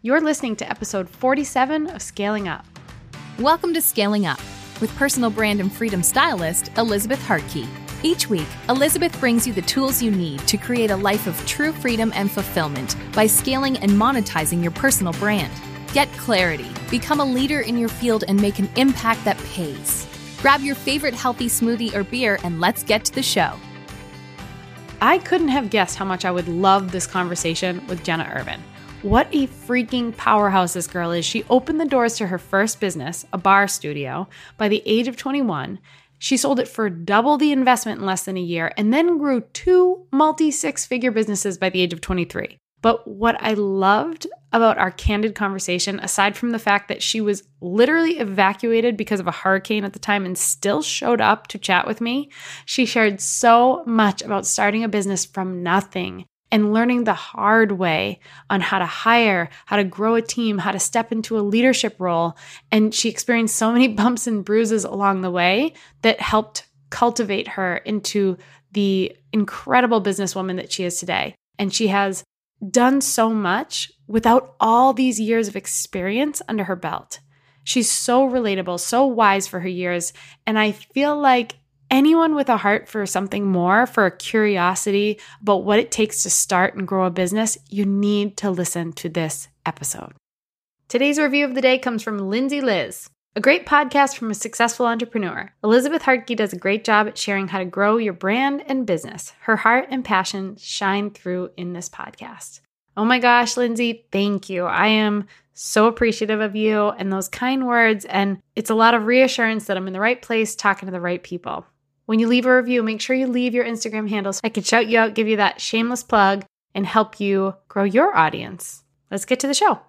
You're listening to episode 47 of Scaling Up. Welcome to Scaling Up with personal brand and freedom stylist Elizabeth Hartke. Each week, Elizabeth brings you the tools you need to create a life of true freedom and fulfillment by scaling and monetizing your personal brand. Get clarity, become a leader in your field, and make an impact that pays. Grab your favorite healthy smoothie or beer and let's get to the show. I couldn't have guessed how much I would love this conversation with Jenna Irvin. What a freaking powerhouse this girl is. She opened the doors to her first business, a barre studio, by the age of 21. She sold it for double the investment in less than a year and then grew two multi six figure businesses by the age of 23. But what I loved about our candid conversation, aside from the fact that she was literally evacuated because of a hurricane at the time and still showed up to chat with me, she shared so much about starting a business from nothing and learning the hard way on how to hire, how to grow a team, how to step into a leadership role. And she experienced so many bumps and bruises along the way that helped cultivate her into the incredible businesswoman that she is today. And she has done so much without all these years of experience under her belt. She's so relatable, so wise for her years. And I feel like anyone with a heart for something more, for a curiosity about what it takes to start and grow a business, you need to listen to this episode. Today's review of the day comes from Lindsay Liz, a great podcast from a successful entrepreneur. Elizabeth Hartke does a great job at sharing how to grow your brand and business. Her heart and passion shine through in this podcast. Oh my gosh, Lindsay, thank you. I am so appreciative of you and those kind words. And it's a lot of reassurance that I'm in the right place talking to the right people. When you leave a review, make sure you leave your Instagram handle so I can shout you out, give you that shameless plug, and help you grow your audience. Let's get to the show. All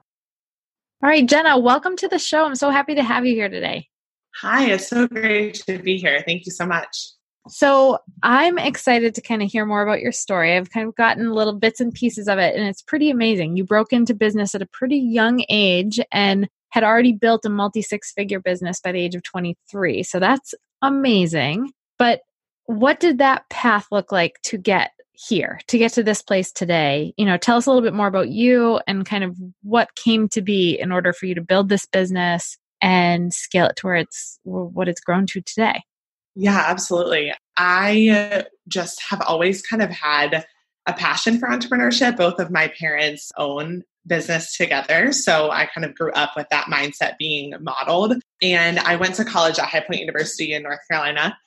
right, Jenna, welcome to the show. I'm so happy to have you here today. Hi, it's so great to be here. Thank you so much. So, I'm excited to kind of hear more about your story. I've kind of gotten little bits and pieces of it, and it's pretty amazing. You broke into business at a pretty young age and had already built a multi six figure business by the age of 23. So, that's amazing. But what did that path look like to get here, to get to this place today? You know, tell us a little bit more about you and kind of what came to be in order for you to build this business and scale it to where it's what it's grown to today. Yeah, absolutely. I uh, just have always kind of had a passion for entrepreneurship. Both of my parents own business together. So I kind of grew up with that mindset being modeled. And I went to college at High Point University in North Carolina.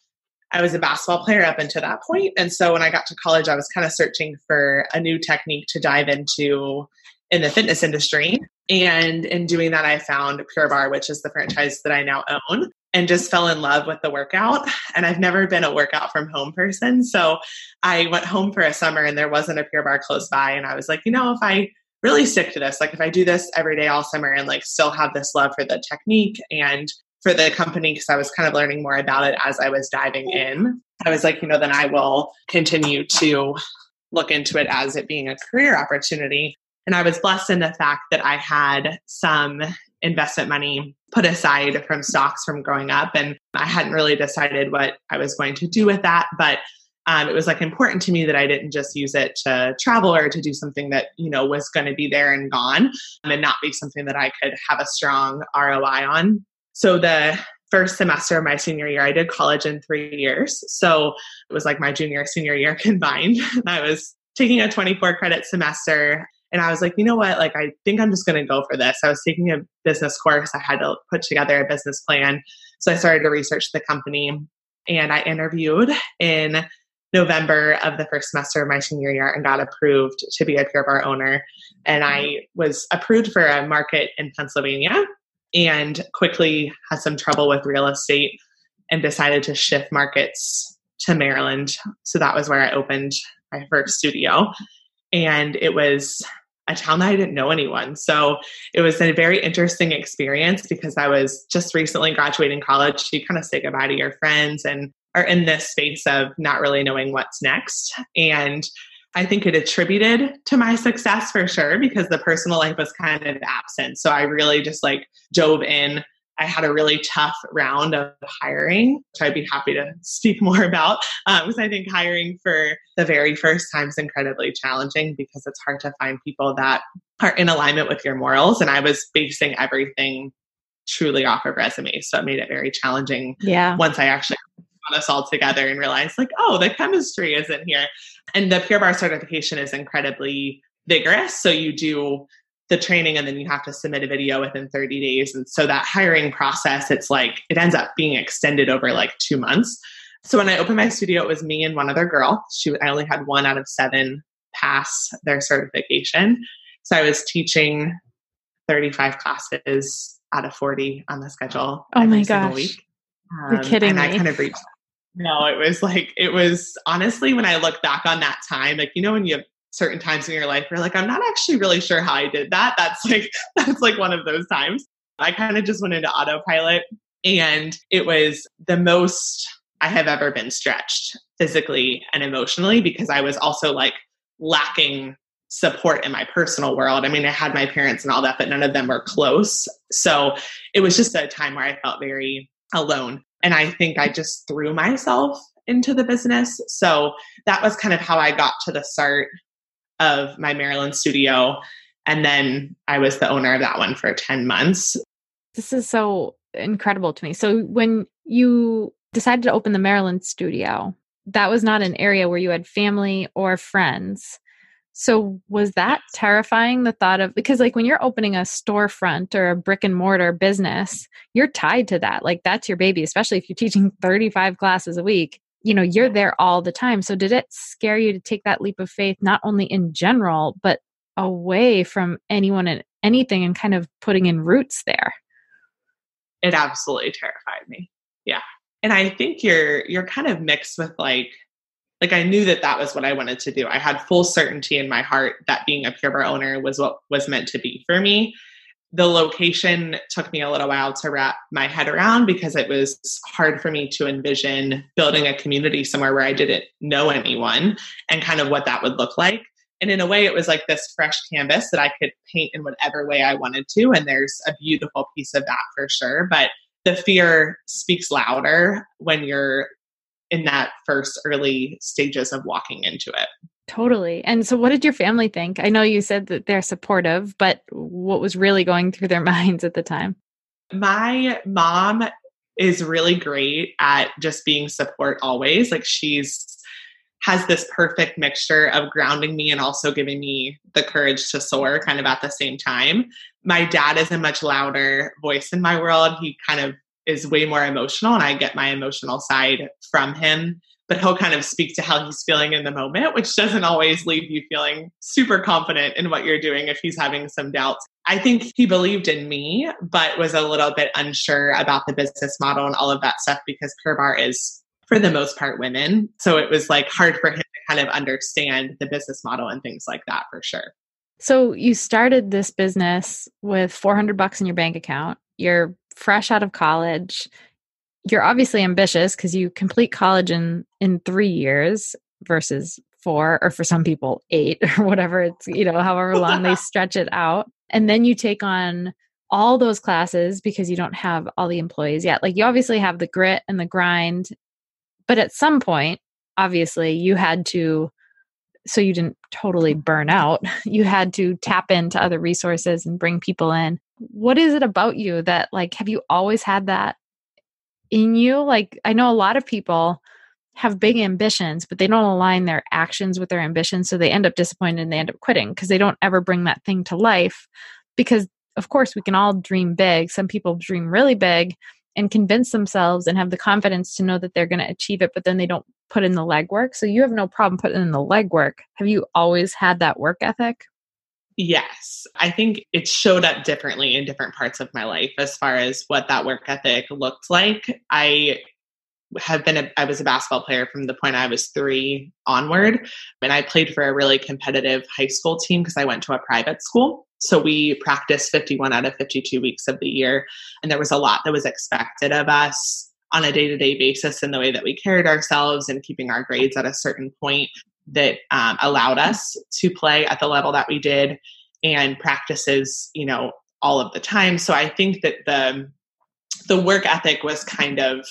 I was a basketball player up until that point. And so when I got to college, I was kind of searching for a new technique to dive into in the fitness industry. And in doing that, I found Pure Barre, which is the franchise that I now own, and just fell in love with the workout. And I've never been a workout from home person. So I went home for a summer and there wasn't a Pure Barre close by. And I was like, you know, if I really stick to this, like if I do this every day all summer and like still have this love for the technique and for the company because I was kind of learning more about it as I was diving in. I was like, you know, then I will continue to look into it as it being a career opportunity. And I was blessed in the fact that I had some investment money put aside from stocks from growing up. And I hadn't really decided what I was going to do with that. But um, it was like important to me that I didn't just use it to travel or to do something that, you know, was going to be there and gone and not be something that I could have a strong ROI on. So the first semester of my senior year, I did college in three years. So it was like my junior, senior year combined. I was taking a 24 credit semester. And I was like, you know what? Like, I think I'm just going to go for this. I was taking a business course. I had to put together a business plan. So I started to research the company and I interviewed in November of the first semester of my senior year and got approved to be a Pure Barre owner. And I mm-hmm. was approved for a market in Pennsylvania and quickly had some trouble with real estate and decided to shift markets to Maryland. So that was where I opened my first studio. And it was a town that I didn't know anyone. So it was a very interesting experience because I was just recently graduating college. You kind of say goodbye to your friends and are in this space of not really knowing what's next. And I think it attributed to my success for sure because the personal life was kind of absent. So I really just like dove in I had a really tough round of hiring, which I'd be happy to speak more about. Because um, I think hiring for the very first time is incredibly challenging because it's hard to find people that are in alignment with your morals. And I was basing everything truly off of resumes. So it made it very challenging. Yeah. Once I actually us all together and realized, like, oh, the chemistry isn't here. And the Pure Barre certification is incredibly vigorous. So you do the training and then you have to submit a video within 30 days. And so that hiring process, it's like, it ends up being extended over like two months. So when I opened my studio, it was me and one other girl. She, I only had one out of seven pass their certification. So I was teaching 35 classes out of 40 on the schedule. Oh my gosh. Week. Um, You're kidding and me. I kind of reached no, it was like, it was honestly, when I look back on that time, like, you know, when you have certain times in your life where like, I'm not actually really sure how I did that. That's like, that's like one of those times. I kind of just went into autopilot and it was the most I have ever been stretched physically and emotionally because I was also like lacking support in my personal world. I mean, I had my parents and all that, but none of them were close. So it was just a time where I felt very alone. And I think I just threw myself into the business. So that was kind of how I got to the start of my Maryland studio. And then I was the owner of that one for 10 months. This is so incredible to me. So when you decided to open the Maryland studio, that was not an area where you had family or friends. So was that terrifying the thought of because like when you're opening a storefront or a brick and mortar business, you're tied to that. Like that's your baby, especially if you're teaching 35 classes a week you know you're there all the time. So did it scare you to take that leap of faith not only in general but away from anyone and anything and kind of putting in roots there? It absolutely terrified me. Yeah. And i think you're you're kind of mixed with like like i knew that that was what i wanted to do i had full certainty in my heart that being a pure barre owner was what was meant to be for me the location took me a little while to wrap my head around because it was hard for me to envision building a community somewhere where I didn't know anyone and kind of what that would look like. And in a way, it was like this fresh canvas that I could paint in whatever way I wanted to. And there's a beautiful piece of that for sure. But the fear speaks louder when you're in that first early stages of walking into it. Totally. And so, what did your family think? I know you said that they're supportive, but what was really going through their minds at the time? My mom is really great at just being support always. Like, she's has this perfect mixture of grounding me and also giving me the courage to soar kind of at the same time. My dad is a much louder voice in my world. He kind of is way more emotional, and I get my emotional side from him but he'll kind of speak to how he's feeling in the moment, which doesn't always leave you feeling super confident in what you're doing if he's having some doubts. I think he believed in me, but was a little bit unsure about the business model and all of that stuff because Pure Barre is, for the most part, women. So it was like hard for him to kind of understand the business model and things like that for sure. So you started this business with 400 bucks in your bank account. You're fresh out of college. You're obviously ambitious because you complete college in in three years versus four or for some people eight or whatever it's you know however long they stretch it out. And then you take on all those classes because you don't have all the employees yet. Like you obviously have the grit and the grind but at some point obviously you had to so you didn't totally mm-hmm. burn out. You had to tap into other resources and bring people in. What is it about you that like have you always had that in you? Like i know a lot of people have big ambitions but they don't align their actions with their ambitions so they end up disappointed and they end up quitting because they don't ever bring that thing to life. Because of course we can all dream big. Some people dream really big and convince themselves and have the confidence to know that they're going to achieve it but then they don't put in the legwork so you have no problem putting in the legwork have you always had that work ethic Yes. I think it showed up differently in different parts of my life as far as what that work ethic looked like. I have been a, I was a basketball player from the point I was 3 onward and I played for a really competitive high school team because I went to a private school. So we practiced 51 out of 52 weeks of the year and there was a lot that was expected of us on a day-to-day basis in the way that we carried ourselves and keeping our grades at a certain point that um, allowed us to play at the level that we did and practices, you know, all of the time. So I think that the the work ethic was kind of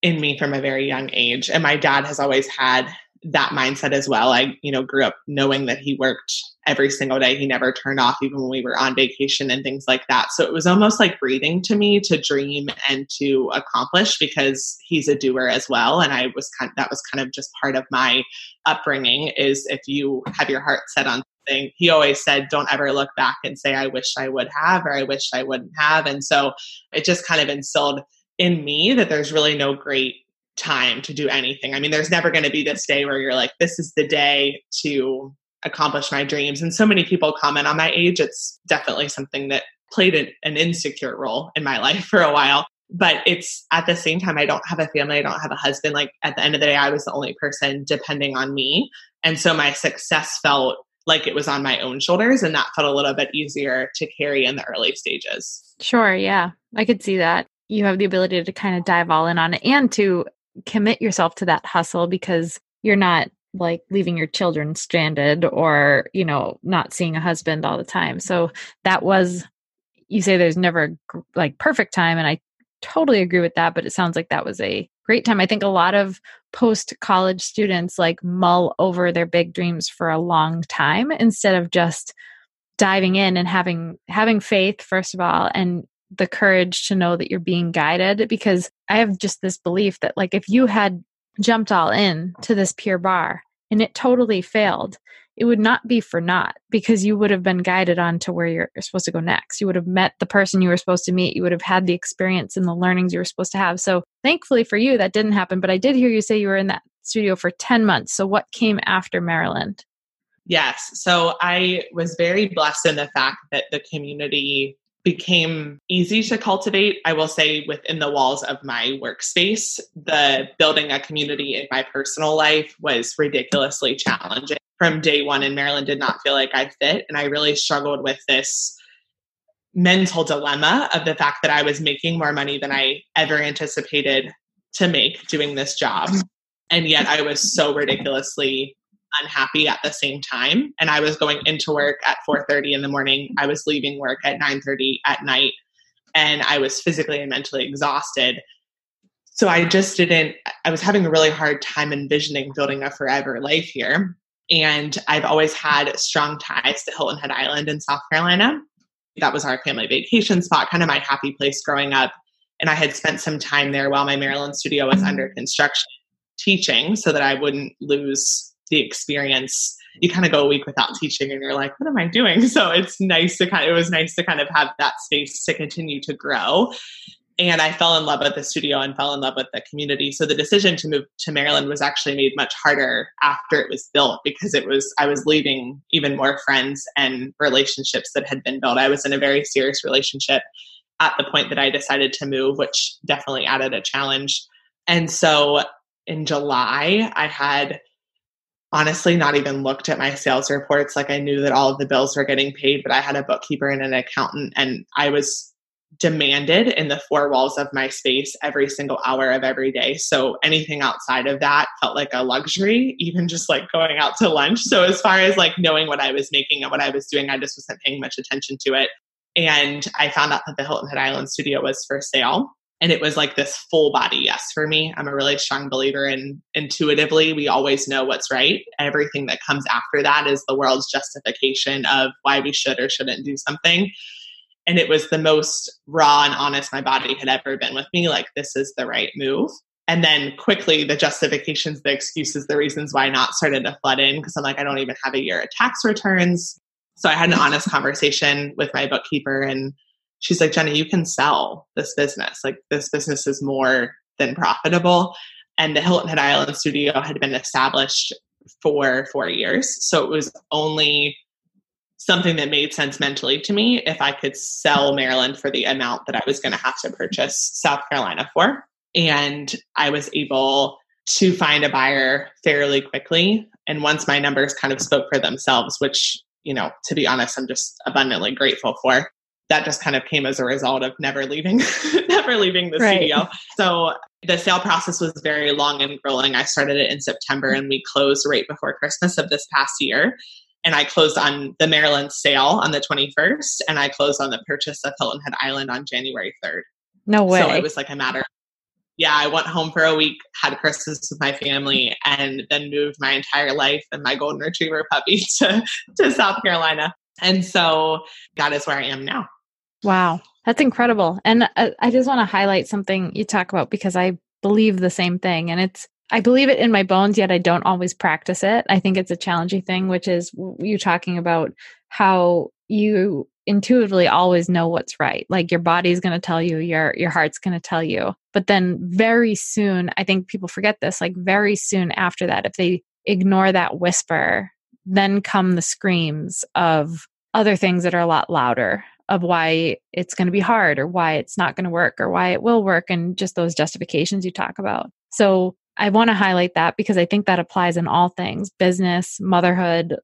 in me from a very young age. And my dad has always had that mindset as well. I, you know, grew up knowing that he worked every single day. He never turned off, even when we were on vacation and things like that. So it was almost like breathing to me to dream and to accomplish because he's a doer as well. And I was kind of, that was kind of just part of my upbringing is if you have your heart set on something, he always said, don't ever look back and say, I wish I would have, or I wish I wouldn't have. And so it just kind of instilled in me that there's really no great time to do anything. I mean, there's never going to be this day where you're like, this is the day to accomplish my dreams. And so many people comment on my age. It's definitely something that played an, an insecure role in my life for a while. But it's at the same time, I don't have a family, I don't have a husband. Like at the end of the day, I was the only person depending on me. And so my success felt like it was on my own shoulders. And that felt a little bit easier to carry in the early stages. Sure. Yeah. I could see that. You have the ability to kind of dive all in on it and to commit yourself to that hustle because you're not like leaving your children stranded or you know not seeing a husband all the time. So that was you say there's never like perfect time and i totally agree with that but it sounds like that was a great time. I think a lot of post college students like mull over their big dreams for a long time instead of just diving in and having having faith first of all and the courage to know that you're being guided because I have just this belief that like if you had jumped all in to this pure barre and it totally failed, it would not be for naught because you would have been guided on to where you're supposed to go next. You would have met the person you were supposed to meet. You would have had the experience and the learnings you were supposed to have. So thankfully for you, that didn't happen. But I did hear you say you were in that studio for 10 months. So what came after Maryland? Yes. So I was very blessed in the fact that the community became easy to cultivate. I will say within the walls of my workspace, the building a community in my personal life was ridiculously challenging. From day one in Maryland, did not feel like I fit. And I really struggled with this mental dilemma of the fact that I was making more money than I ever anticipated to make doing this job. And yet I was so ridiculously unhappy at the same time. And i was going into work at 4.30 in the morning. I was leaving work at 9.30 at night. And i was physically and mentally exhausted. So i just didn't i was having a really hard time envisioning building a forever life here. And i've always had strong ties to hilton head island in south carolina. That was our family vacation spot kind of my happy place growing up. And i had spent some time there while my maryland studio was under construction teaching so that i wouldn't lose the experience you kind of go a week without teaching and you're like what am i doing? So it's nice to kind of it was nice to kind of have that space to continue to grow. And i fell in love with the studio and fell in love with the community. So the decision to move to maryland was actually made much harder after it was built because it was i was leaving even more friends and relationships that had been built. I was in a very serious relationship at the point that i decided to move which definitely added a challenge. And so in july i had honestly not even looked at my sales reports. Like I knew that all of the bills were getting paid, but I had a bookkeeper and an accountant, and I was demanded in the four walls of my space every single hour of every day. So anything outside of that felt like a luxury, even just like going out to lunch. So as far as like knowing what I was making and what I was doing, I just wasn't paying much attention to it. And I found out that the Hilton Head Island studio was for sale and it was like this full body yes for me. I'm a really strong believer in intuitively we always know what's right. Everything that comes after that is the world's justification of why we should or shouldn't do something. And it was the most raw and honest my body had ever been with me like this is the right move. And then quickly the justifications the excuses the reasons why not started to flood in because i'm like i don't even have a year of tax returns. So i had an honest conversation with my bookkeeper and she's like, Jenny, you can sell this business. Like this business is more than profitable. And the Hilton Head Island studio had been established for four years. So it was only something that made sense mentally to me if I could sell Maryland for the amount that I was going to have to purchase South Carolina for. And I was able to find a buyer fairly quickly. And once my numbers kind of spoke for themselves, which, you know, to be honest, I'm just abundantly grateful for, that just kind of came as a result of never leaving never leaving the right. studio so the sale process was very long and grueling i started it in september and we closed right before christmas of this past year and i closed on the maryland sale on the 21st and i closed on the purchase of hilton head island on january 3rd No way. So it was like a matter. Yeah, I went home for a week, had Christmas with my family, and then moved my entire life and my golden retriever puppy to, to South Carolina. And so that is where I am now. Wow. That's incredible. And uh, I just want to highlight something you talk about because I believe the same thing. And it's, I believe it in my bones, yet I don't always practice it. I think it's a challenging thing, which is you talking about how you intuitively always know what's right. Like your body's going to tell you, your your heart's going to tell you. But then very soon, I think people forget this, like very soon after that if they ignore that whisper, then come the screams of other things that are a lot louder of why it's going to be hard or why it's not going to work or why it will work and just those justifications you talk about. So I want to highlight that because I think that applies in all things business, motherhood,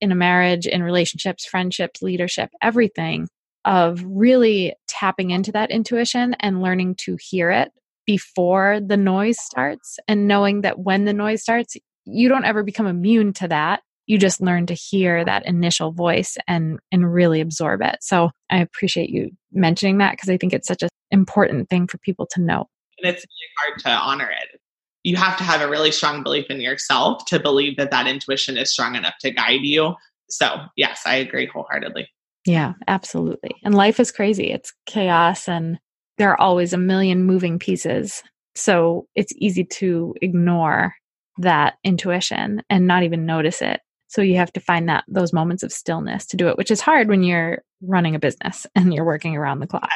in a marriage, in relationships, friendships, leadership, everything of really tapping into that intuition and learning to hear it before the noise starts and knowing that when the noise starts, you don't ever become immune to that you just learn to hear that initial voice and and really absorb it. So i appreciate you mentioning that because i think it's such an important thing for people to know. And it's really hard to honor it. You have to have a really strong belief in yourself to believe that that intuition is strong enough to guide you. So yes i agree wholeheartedly. Yeah absolutely. And life is crazy. It's chaos and there are always a million moving pieces. So it's easy to ignore that intuition and not even notice it so you have to find that those moments of stillness to do it, which is hard when you're running a business and you're working around the clock.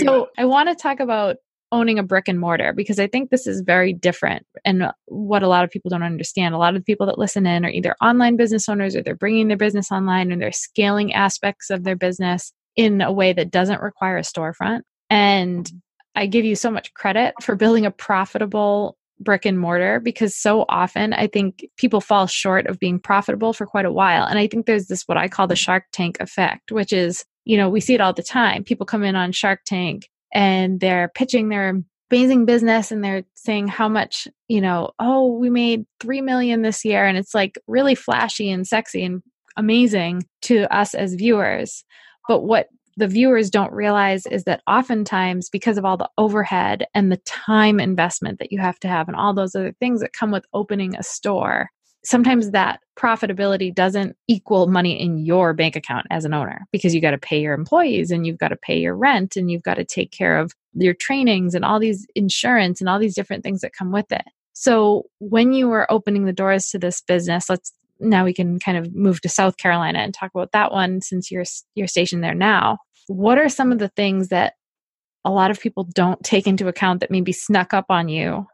So I want to talk about owning a brick and mortar because I think this is very different and what a lot of people don't understand. A lot of the people that listen in are either online business owners or they're bringing their business online and they're scaling aspects of their business in a way that doesn't require a storefront. And I give you so much credit for building a profitable brick and mortar because so often I think people fall short of being profitable for quite a while. And I think there's this what I call the Shark Tank effect, which is, you know, we see it all the time. People come in on Shark Tank and they're pitching their amazing business and they're saying how much, you know, oh, we made 3 million this year and it's like really flashy and sexy and amazing to us as viewers. But what the viewers don't realize is that oftentimes because of all the overhead and the time investment that you have to have and all those other things that come with opening a store sometimes that profitability doesn't equal money in your bank account as an owner because you got to pay your employees and you've got to pay your rent and you've got to take care of your trainings and all these insurance and all these different things that come with it. So when you were opening the doors to this business, let's now we can kind of move to South Carolina and talk about that one since you're you're stationed there now. What are some of the things that a lot of people don't take into account that maybe snuck up on you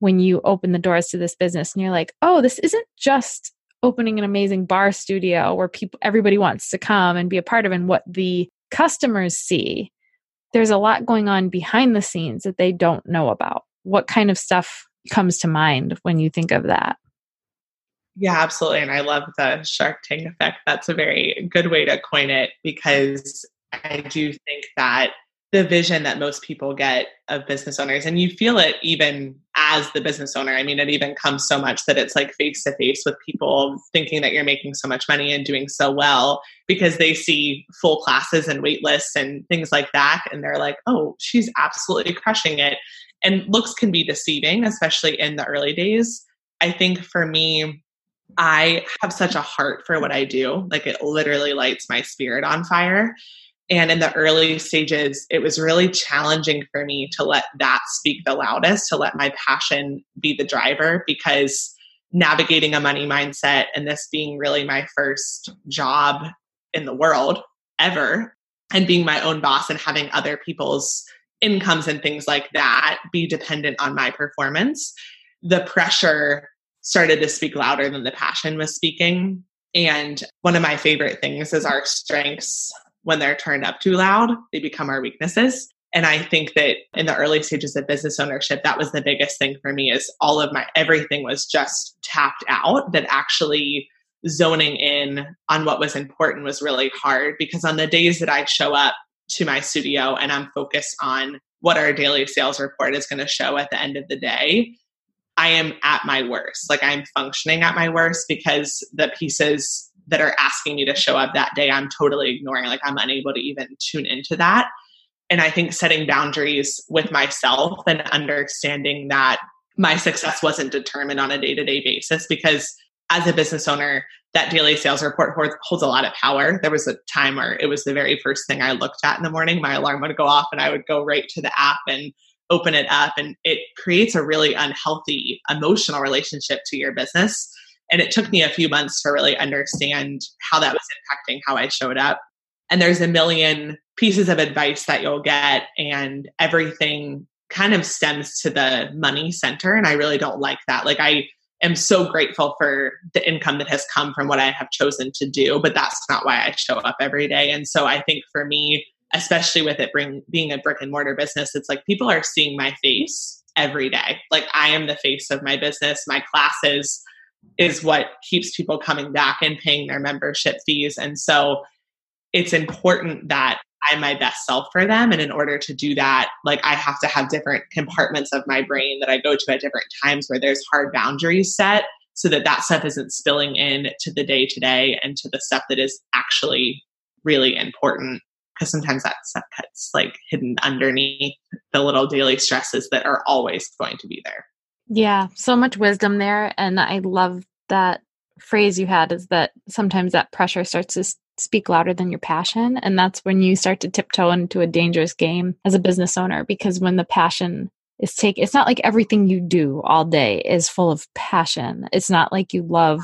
when you open the doors to this business and you're like oh this isn't just opening an amazing barre studio where people everybody wants to come and be a part of and what the customers see. There's a lot going on behind the scenes that they don't know about. What kind of stuff comes to mind when you think of that yeah, absolutely. And I love the Shark Tank effect. That's a very good way to coin it because I do think that the vision that most people get of business owners, and you feel it even as the business owner. I mean, it even comes so much that it's like face to face with people thinking that you're making so much money and doing so well because they see full classes and wait lists and things like that. And they're like, oh, she's absolutely crushing it. And looks can be deceiving, especially in the early days. I think for me, I have such a heart for what I do. Like it literally lights my spirit on fire. And in the early stages, it was really challenging for me to let that speak the loudest, to let my passion be the driver because navigating a money mindset and this being really my first job in the world ever, and being my own boss and having other people's incomes and things like that be dependent on my performance, the pressure started to speak louder than the passion was speaking. And one of my favorite things is our strengths when they're turned up too loud, they become our weaknesses. And I think that in the early stages of business ownership, that was the biggest thing for me is all of my everything was just tapped out that actually zoning in on what was important was really hard because on the days that I show up to my studio and I'm focused on what our daily sales report is going to show at the end of the day, I am at my worst. Like I'm functioning at my worst because the pieces that are asking me to show up that day, I'm totally ignoring. Like I'm unable to even tune into that. And I think setting boundaries with myself and understanding that my success wasn't determined on a day to day basis because as a business owner, that daily sales report holds a lot of power. There was a time where it was the very first thing I looked at in the morning. My alarm would go off and I would go right to the app and open it up. And it creates a really unhealthy emotional relationship to your business. And it took me a few months to really understand how that was impacting how I showed up. And there's a million pieces of advice that you'll get, and everything kind of stems to the money center. And I really don't like that. Like, I am so grateful for the income that has come from what I have chosen to do, but that's not why I show up every day. And so I think for me, especially with it bring, being a brick and mortar business, it's like people are seeing my face every day. Like I am the face of my business. My classes is what keeps people coming back and paying their membership fees. And so it's important that I'm my best self for them. And in order to do that, like I have to have different compartments of my brain that I go to at different times where there's hard boundaries set so that that stuff isn't spilling in to the day to day and to the stuff that is actually really important. Because sometimes that stuff gets like hidden underneath the little daily stresses that are always going to be there. Yeah, so much wisdom there. And I love that phrase you had is that sometimes that pressure starts to speak louder than your passion. And that's when you start to tiptoe into a dangerous game as a business owner because when the passion is take it's not like everything you do all day is full of passion. It's not like you love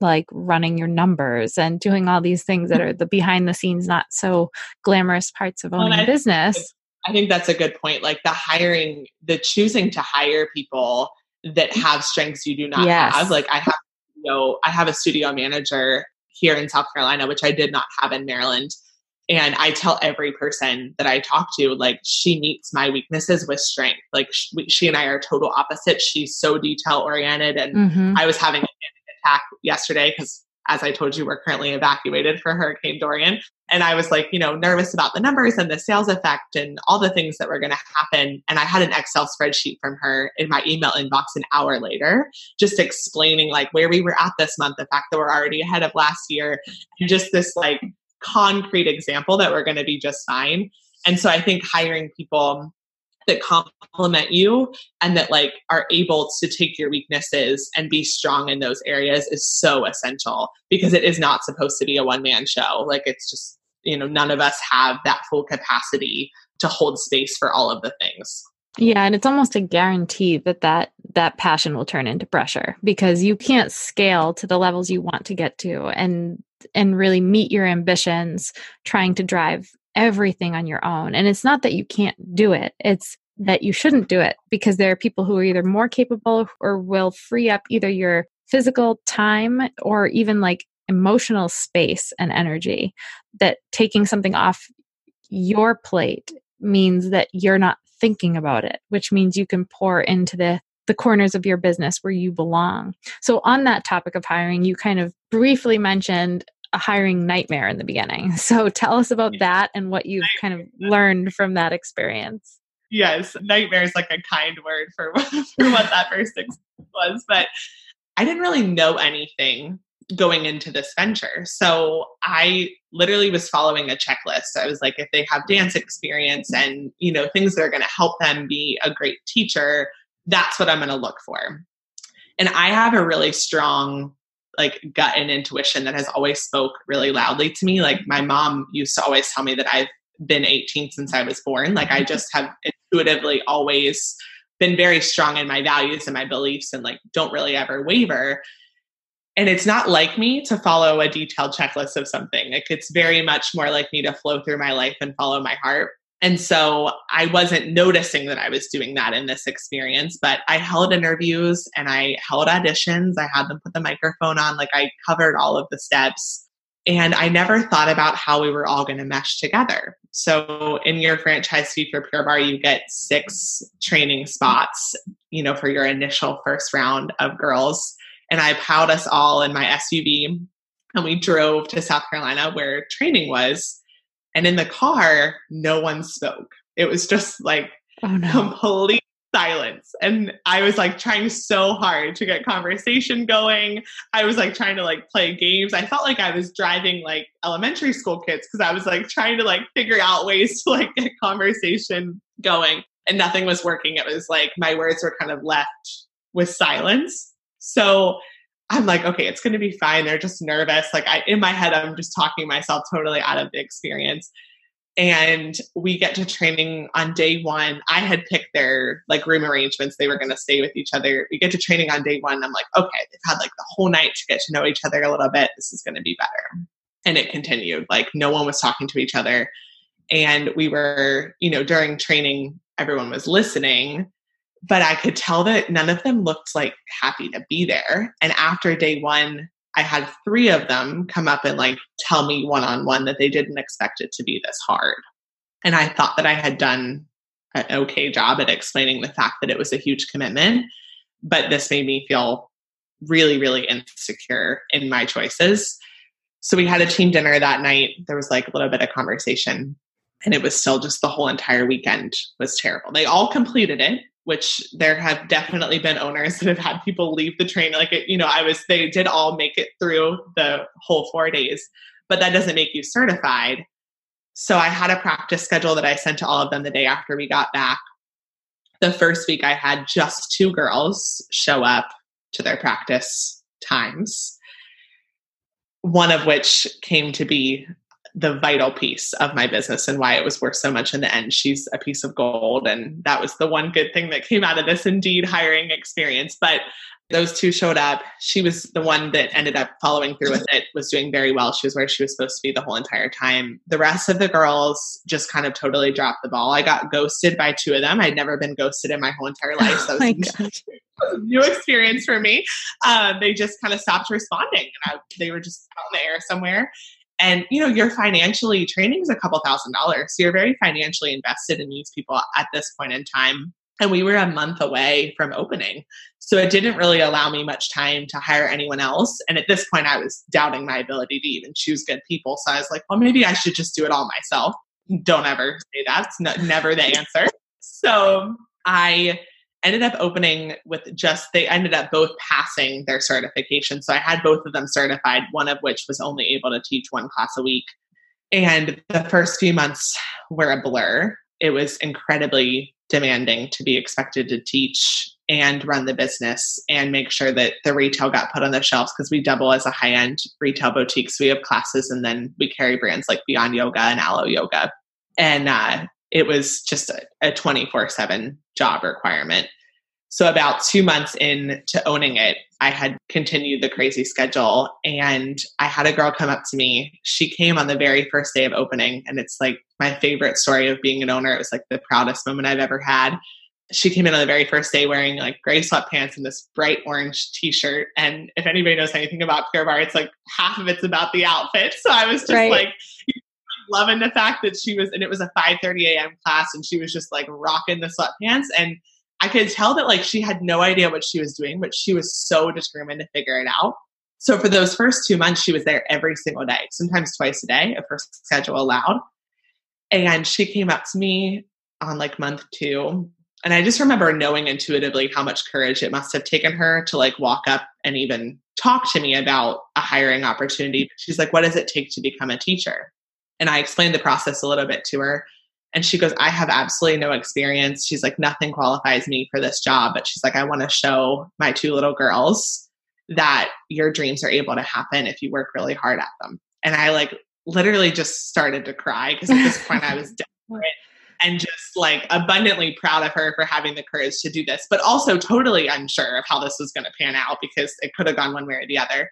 like running your numbers and doing all these things that are the behind the scenes not so glamorous parts of owning well, business. I think that's a good point. Like the hiring, the choosing to hire people that have strengths you do not yes. have. Like I have, you know, I have a studio manager here in South Carolina, which I did not have in Maryland. And I tell every person that I talk to, like, she meets my weaknesses with strength. Like, she, she and I are total opposites. She's so detail oriented. And mm-hmm. I was having attack yesterday because as I told you, we're currently evacuated for Hurricane Dorian. And I was like, you know, nervous about the numbers and the sales effect and all the things that were going to happen. And I had an Excel spreadsheet from her in my email inbox an hour later, just explaining like where we were at this month, the fact that we're already ahead of last year, and just this like concrete example that we're going to be just fine. And so I think hiring people that complement you and that like are able to take your weaknesses and be strong in those areas is so essential because it is not supposed to be a one man show. Like it's just you know none of us have that full capacity to hold space for all of the things. Yeah and it's almost a guarantee that that that passion will turn into pressure because you can't scale to the levels you want to get to and and really meet your ambitions trying to drive everything on your own. And it's not that you can't do it, it's that you shouldn't do it because there are people who are either more capable or will free up either your physical time or even like emotional space and energy. That taking something off your plate means that you're not thinking about it, which means you can pour into the the corners of your business where you belong. So on that topic of hiring, you kind of briefly mentioned a hiring nightmare in the beginning. So tell us about that and what you've kind of learned from that experience. Yes, nightmare is like a kind word for, for what that first was. But I didn't really know anything going into this venture. So I literally was following a checklist. I was like, if they have dance experience and, you know, things that are going to help them be a great teacher, that's what I'm going to look for. And I have a really strong like gut and intuition that has always spoke really loudly to me. Like my mom used to always tell me that I've been 18 since I was born. Like I just have intuitively always been very strong in my values and my beliefs and like don't really ever waver. And it's not like me to follow a detailed checklist of something. Like it's very much more like me to flow through my life and follow my heart. And so I wasn't noticing that I was doing that in this experience, but I held interviews and I held auditions. I had them put the microphone on, like I covered all of the steps. And I never thought about how we were all going to mesh together. So in your franchise fee for Pure Barre, you get six training spots, you know, for your initial first round of girls. And I piled us all in my SUV and we drove to South Carolina where training was and in the car, no one spoke. It was just like oh, no. complete silence. And I was like trying so hard to get conversation going. I was like trying to like play games. I felt like I was driving like elementary school kids because I was like trying to like figure out ways to like get conversation going and nothing was working. It was like my words were kind of left with silence. So I'm like, okay, it's going to be fine. They're just nervous. Like I, in my head, I'm just talking myself totally out of the experience and we get to training on day one. I had picked their like room arrangements. They were going to stay with each other. We get to training on day one. I'm like okay they've had like the whole night to get to know each other a little bit. This is going to be better. And it continued. Like no one was talking to each other. And we were you know during training everyone was listening but i could tell that none of them looked like happy to be there. And after day one I had three of them come up and like tell me one on one that they didn't expect it to be this hard. And I thought that I had done an okay job at explaining the fact that it was a huge commitment. But this made me feel really, really insecure in my choices. So we had a team dinner that night. There was like a little bit of conversation, and it was still just the whole entire weekend was terrible. They all completed it, which there have definitely been owners that have had people leave the train. Like, it, you know, I was, they did all make it through the whole four days, but that doesn't make you certified. So I had a practice schedule that I sent to all of them the day after we got back. The first week, I had just two girls show up to their practice times, one of which came to be the vital piece of my business and why it was worth so much in the end. She's a piece of gold. And that was the one good thing that came out of this Indeed hiring experience. But those two showed up. She was the one that ended up following through with it, was doing very well. She was where she was supposed to be the whole entire time. The rest of the girls just kind of totally dropped the ball. I got ghosted by two of them. I'd never been ghosted in my whole entire life. So oh was a new experience for me. Um, they just kind of stopped responding and I, they were just out in the air somewhere and you know you're financially training is a couple thousand dollars. So you're very financially invested in these people at this point in time. And we were a month away from opening. So it didn't really allow me much time to hire anyone else. And at this point i was doubting my ability to even choose good people. So i was like well maybe i should just do it all myself. Don't ever say that's never the answer. So i ended up opening with just they ended up both passing their certification so i had both of them certified one of which was only able to teach one class a week and the first few months were a blur it was incredibly demanding to be expected to teach and run the business and make sure that the retail got put on the shelves because we double as a high end retail boutique. So we have classes and then we carry brands like Beyond Yoga and Alo Yoga. And uh, it was just a 24 7 job requirement. So, about two months into owning it, I had continued the crazy schedule. And I had a girl come up to me. She came on the very first day of opening. And it's like my favorite story of being an owner. It was like the proudest moment I've ever had. She came in on the very first day wearing like gray sweatpants and this bright orange t shirt. And if anybody knows anything about Pure Barre, it's like half of it's about the outfit. So I was just right. like, loving the fact that she was and it was a 5 30 a.m class and she was just like rocking the sweatpants. And i could tell that like she had no idea what she was doing but she was so determined to figure it out. So for those first two months she was there every single day sometimes twice a day if her schedule allowed. And she came up to me on like month two. And i just remember knowing intuitively how much courage it must have taken her to like walk up and even talk to me about a hiring opportunity. She's like what does it take to become a teacher and I explained the process a little bit to her. And she goes, I have absolutely no experience. She's like, nothing qualifies me for this job. But she's like, I want to show my two little girls that your dreams are able to happen if you work really hard at them. And I like literally just started to cry because at this point I was desperate and just like abundantly proud of her for having the courage to do this, but also totally unsure of how this was going to pan out because it could have gone one way or the other.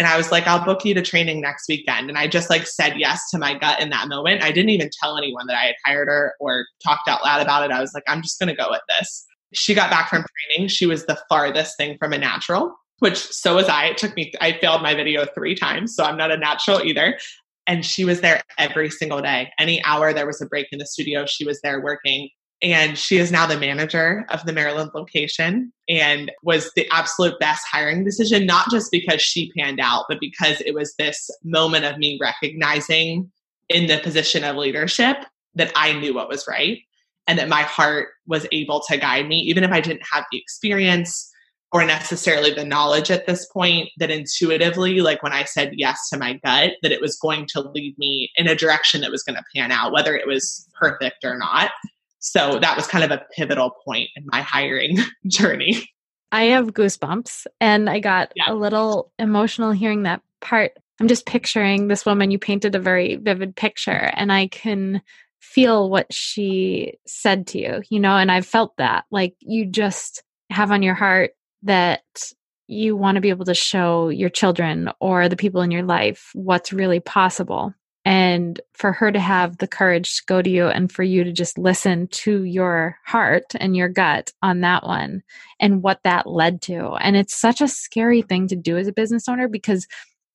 And I was like, I'll book you to training next weekend. And I just like said yes to my gut in that moment. I didn't even tell anyone that I had hired her or talked out loud about it. I was like, I'm just going to go with this. She got back from training. She was the farthest thing from a natural, which so was I. It took me, I failed my video three times. So I'm not a natural either. And she was there every single day. Any hour there was a break in the studio, she was there working and she is now the manager of the Maryland location and was the absolute best hiring decision, not just because she panned out, but because it was this moment of me recognizing in the position of leadership that I knew what was right and that my heart was able to guide me, even if I didn't have the experience or necessarily the knowledge at this point, that intuitively, like when I said yes to my gut, that it was going to lead me in a direction that was going to pan out, whether it was perfect or not. So that was kind of a pivotal point in my hiring journey. I have goosebumps and I got yeah. a little emotional hearing that part. I'm just picturing this woman. You painted a very vivid picture, and I can feel what she said to you, you know, and I've felt that. Like you just have on your heart that you want to be able to show your children or the people in your life what's really possible. And for her to have the courage to go to you and for you to just listen to your heart and your gut on that one and what that led to. And it's such a scary thing to do as a business owner because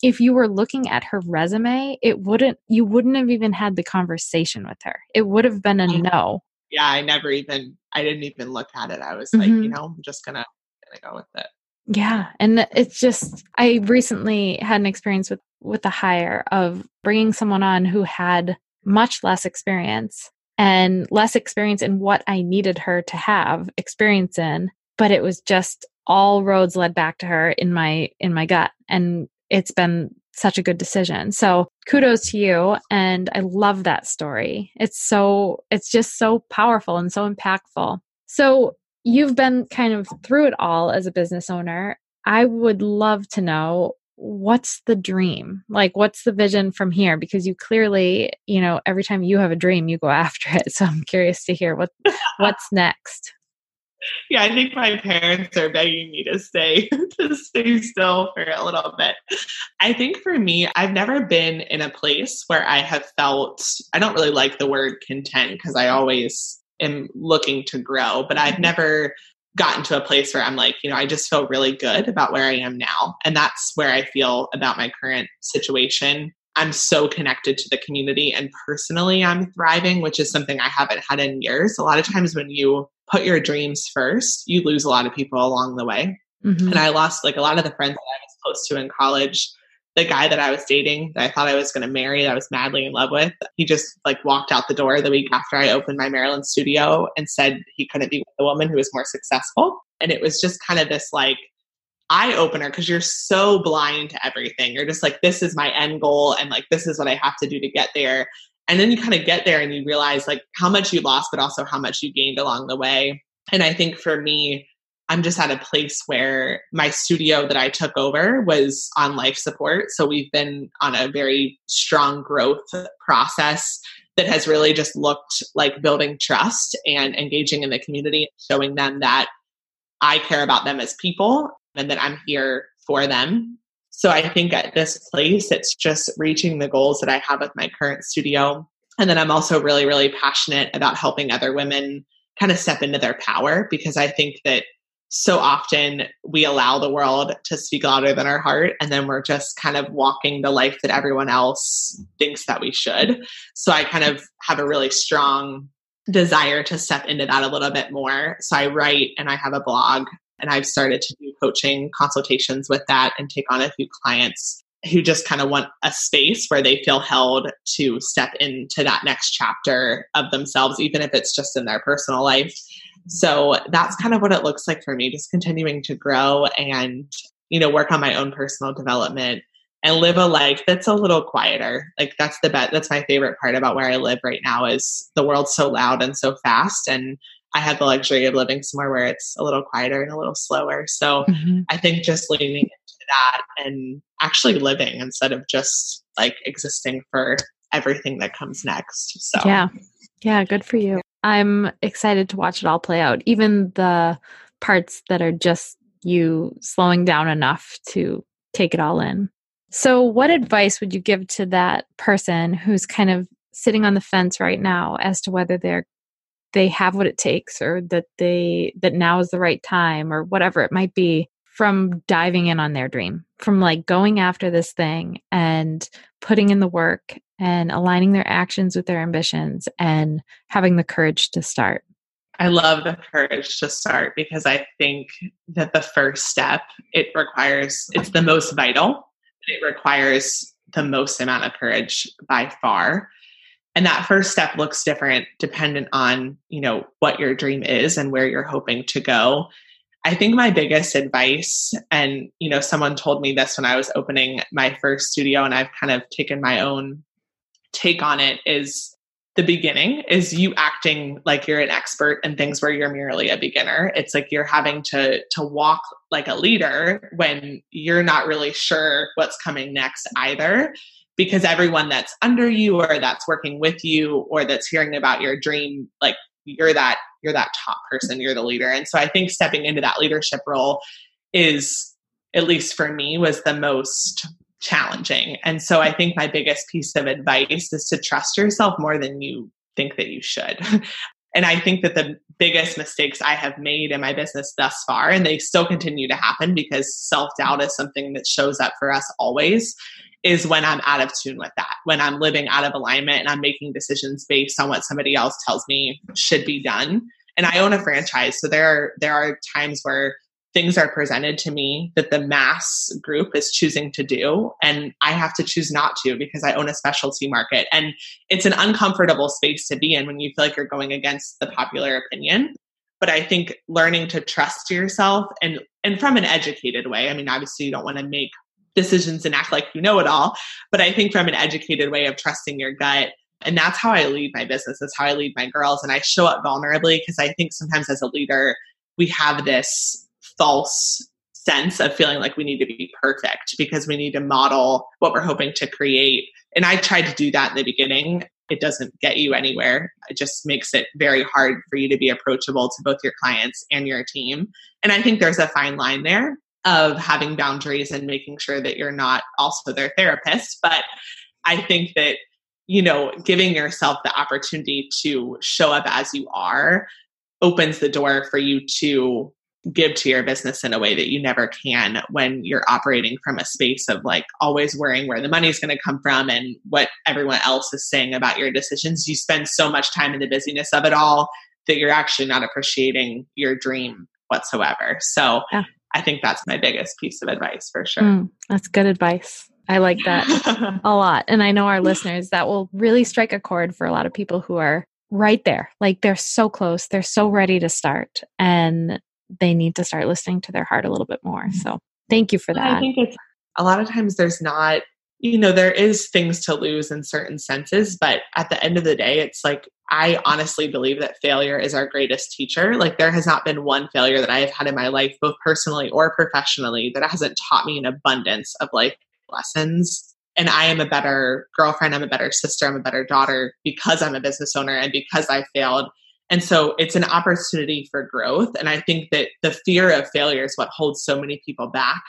if you were looking at her resume, it wouldn't you wouldn't have even had the conversation with her. It would have been a no. Yeah, I never even I didn't even look at it. I was mm-hmm. like, you know, I'm just gonna gonna go with it. Yeah, and it's just I recently had an experience with with the hire of bringing someone on who had much less experience and less experience in what I needed her to have experience in, but it was just all roads led back to her in my in my gut and it's been such a good decision. So kudos to you. And I love that story. It's so, it's just so powerful and so impactful. So you've been kind of through it all as a business owner. I would love to know what's the dream? Like, what's the vision from here? Because you clearly, you know, every time you have a dream, you go after it. So I'm curious to hear what what's next yeah, I think my parents are begging me to stay to stay still for a little bit. I think for me, I've never been in a place where I have felt I don't really like the word content because I always am looking to grow, but I've mm-hmm. never gotten to a place where I'm like, you know, I just feel really good about where I am now. And that's where I feel about my current situation. I'm so connected to the community and personally I'm thriving, which is something I haven't had in years. A lot of times when you put your dreams first, you lose a lot of people along the way. Mm-hmm. And I lost like a lot of the friends that I was close to in college. The guy that I was dating that I thought I was going to marry, that I was madly in love with, he just like walked out the door the week after I opened my Maryland studio and said he couldn't be with a woman who was more successful. And it was just kind of this like eye opener because you're so blind to everything. You're just like, this is my end goal and like this is what I have to do to get there. And then you kind of get there and you realize like how much you lost, but also how much you gained along the way. And I think for me, I'm just at a place where my studio that I took over was on life support. So we've been on a very strong growth process that has really just looked like building trust and engaging in the community, showing them that I care about them as people and that I'm here for them. So I think at this place, it's just reaching the goals that I have with my current studio. And then I'm also really, really passionate about helping other women kind of step into their power because I think that so often we allow the world to speak louder than our heart and then we're just kind of walking the life that everyone else thinks that we should so i kind of have a really strong desire to step into that a little bit more so i write and i have a blog and I've started to do coaching consultations with that and take on a few clients who just kind of want a space where they feel held to step into that next chapter of themselves, even if it's just in their personal life. So that's kind of what it looks like for me, just continuing to grow and, you know, work on my own personal development and live a life that's a little quieter. Like that's the bet. That's my favorite part about where I live right now is the world's so loud and so fast. And I had the luxury of living somewhere where it's a little quieter and a little slower. So mm-hmm. I think just leaning into that and actually living instead of just like existing for everything that comes next. So yeah, yeah, good for you. I'm excited to watch it all play out, even the parts that are just you slowing down enough to take it all in. So, what advice would you give to that person who's kind of sitting on the fence right now as to whether they're they have what it takes or that they that now is the right time or whatever it might be from diving in on their dream from like going after this thing and putting in the work and aligning their actions with their ambitions and having the courage to start I love the courage to start because I think that the first step it requires it's the most vital. It requires the most amount of courage by far. and that first step looks different dependent on you know what your dream is and where you're hoping to go i think my biggest advice and you know someone told me this when i was opening my first studio and i've kind of taken my own take on it is the beginning is you acting like you're an expert in things where you're merely a beginner. It's like you're having to to walk like a leader when you're not really sure what's coming next either because everyone that's under you or that's working with you or that's hearing about your dream like you're that you're that top person you're the leader. And so i think stepping into that leadership role is at least for me was the most challenging. And so I think my biggest piece of advice is to trust yourself more than you think that you should. and I think that the biggest mistakes I have made in my business thus far, and they still continue to happen because self doubt is something that shows up for us always, is when I'm out of tune with that, when I'm living out of alignment and I'm making decisions based on what somebody else tells me should be done. And I own a franchise, so there are there are times where things are presented to me that the mass group is choosing to do and i have to choose not to because i own a specialty market. And it's an uncomfortable space to be in when you feel like you're going against the popular opinion. But i think learning to trust yourself and and from an educated way. I mean obviously you don't want to make decisions and act like you know it all but i think from an educated way of trusting your gut. And that's how i lead my business. That's how i lead my girls. And i show up vulnerably because i think sometimes as a leader we have this false sense of feeling like we need to be perfect because we need to model what we're hoping to create. And I tried to do that in the beginning. It doesn't get you anywhere. It just makes it very hard for you to be approachable to both your clients and your team. And I think there's a fine line there of having boundaries and making sure that you're not also their therapist. But I think that, you know, giving yourself the opportunity to show up as you are opens the door for you to give to your business in a way that you never can when you're operating from a space of like always worrying where the money's going to come from and what everyone else is saying about your decisions. You spend so much time in the busyness of it all that you're actually not appreciating your dream whatsoever. So yeah. I think that's my biggest piece of advice for sure. Mm, that's good advice. I like that a lot. And I know our listeners that will really strike a chord for a lot of people who are right there. Like they're so close, they're so ready to start. And they need to start listening to their heart a little bit more. Mm-hmm. So thank you for that. I think it's a lot of times there's not, you know, there is things to lose in certain senses, but at the end of the day, it's like I honestly believe that failure is our greatest teacher. Like there has not been one failure that I have had in my life, both personally or professionally, that hasn't taught me an abundance of like lessons. And I am a better girlfriend, I'm a better sister, I'm a better daughter because I'm a business owner and because I failed and so it's an opportunity for growth. And I think that the fear of failure is what holds so many people back.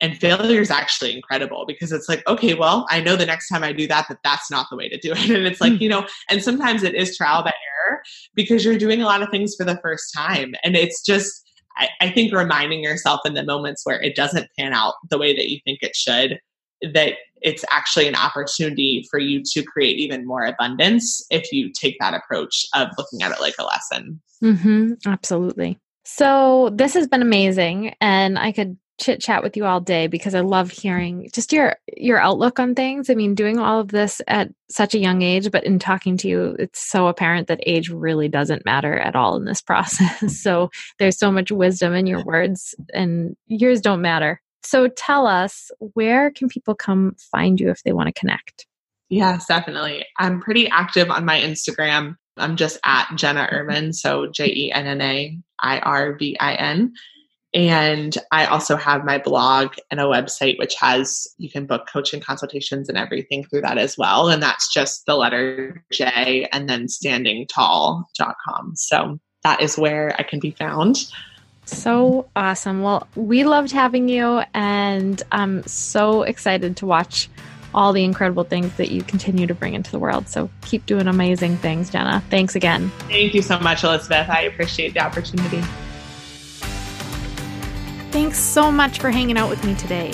And failure is actually incredible because it's like, okay, well, I know the next time I do that, that that's not the way to do it. And it's like, mm. you know, and sometimes it is trial by error because you're doing a lot of things for the first time. And it's just, I, I think reminding yourself in the moments where it doesn't pan out the way that you think it should that it's actually an opportunity for you to create even more abundance if you take that approach of looking at it like a lesson. Mm-hmm, absolutely. So this has been amazing, and I could chit chat with you all day because I love hearing just your your outlook on things. I mean, doing all of this at such a young age, but in talking to you, it's so apparent that age really doesn't matter at all in this process. so there's so much wisdom in your words, and yours don't matter. So tell us, where can people come find you if they want to connect? Yes, definitely. I'm pretty active on my Instagram. I'm just at Jenna mm-hmm. Irvin, so J E N N A I R V I N. And I also have my blog and a website which has, you can book coaching consultations and everything through that as well. And that's just the letter J and then standingtall.com. So that is where I can be found. So awesome. Well, we loved having you, and I'm so excited to watch all the incredible things that you continue to bring into the world. So keep doing amazing things, Jenna. Thanks again. Thank you so much, Elizabeth. I appreciate the opportunity. Thanks so much for hanging out with me today.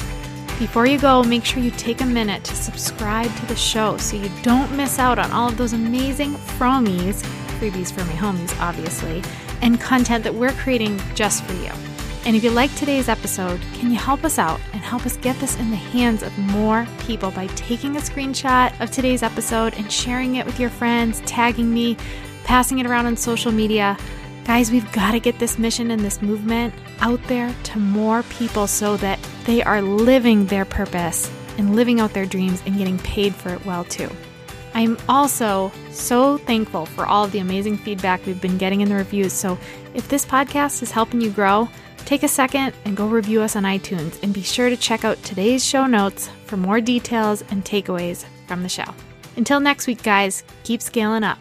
Before you go, make sure you take a minute to subscribe to the show so you don't miss out on all of those amazing fromies, freebies for my homies, obviously and content that we're creating just for you. And if you like today's episode, can you help us out and help us get this in the hands of more people by taking a screenshot of today's episode and sharing it with your friends, tagging me, passing it around on social media? Guys, we've got to get this mission and this movement out there to more people so that they are living their purpose and living out their dreams and getting paid for it well too. I'm also so thankful for all of the amazing feedback we've been getting in the reviews. So if this podcast is helping you grow, take a second and go review us on iTunes and be sure to check out today's show notes for more details and takeaways from the show. Until next week, guys, keep scaling up.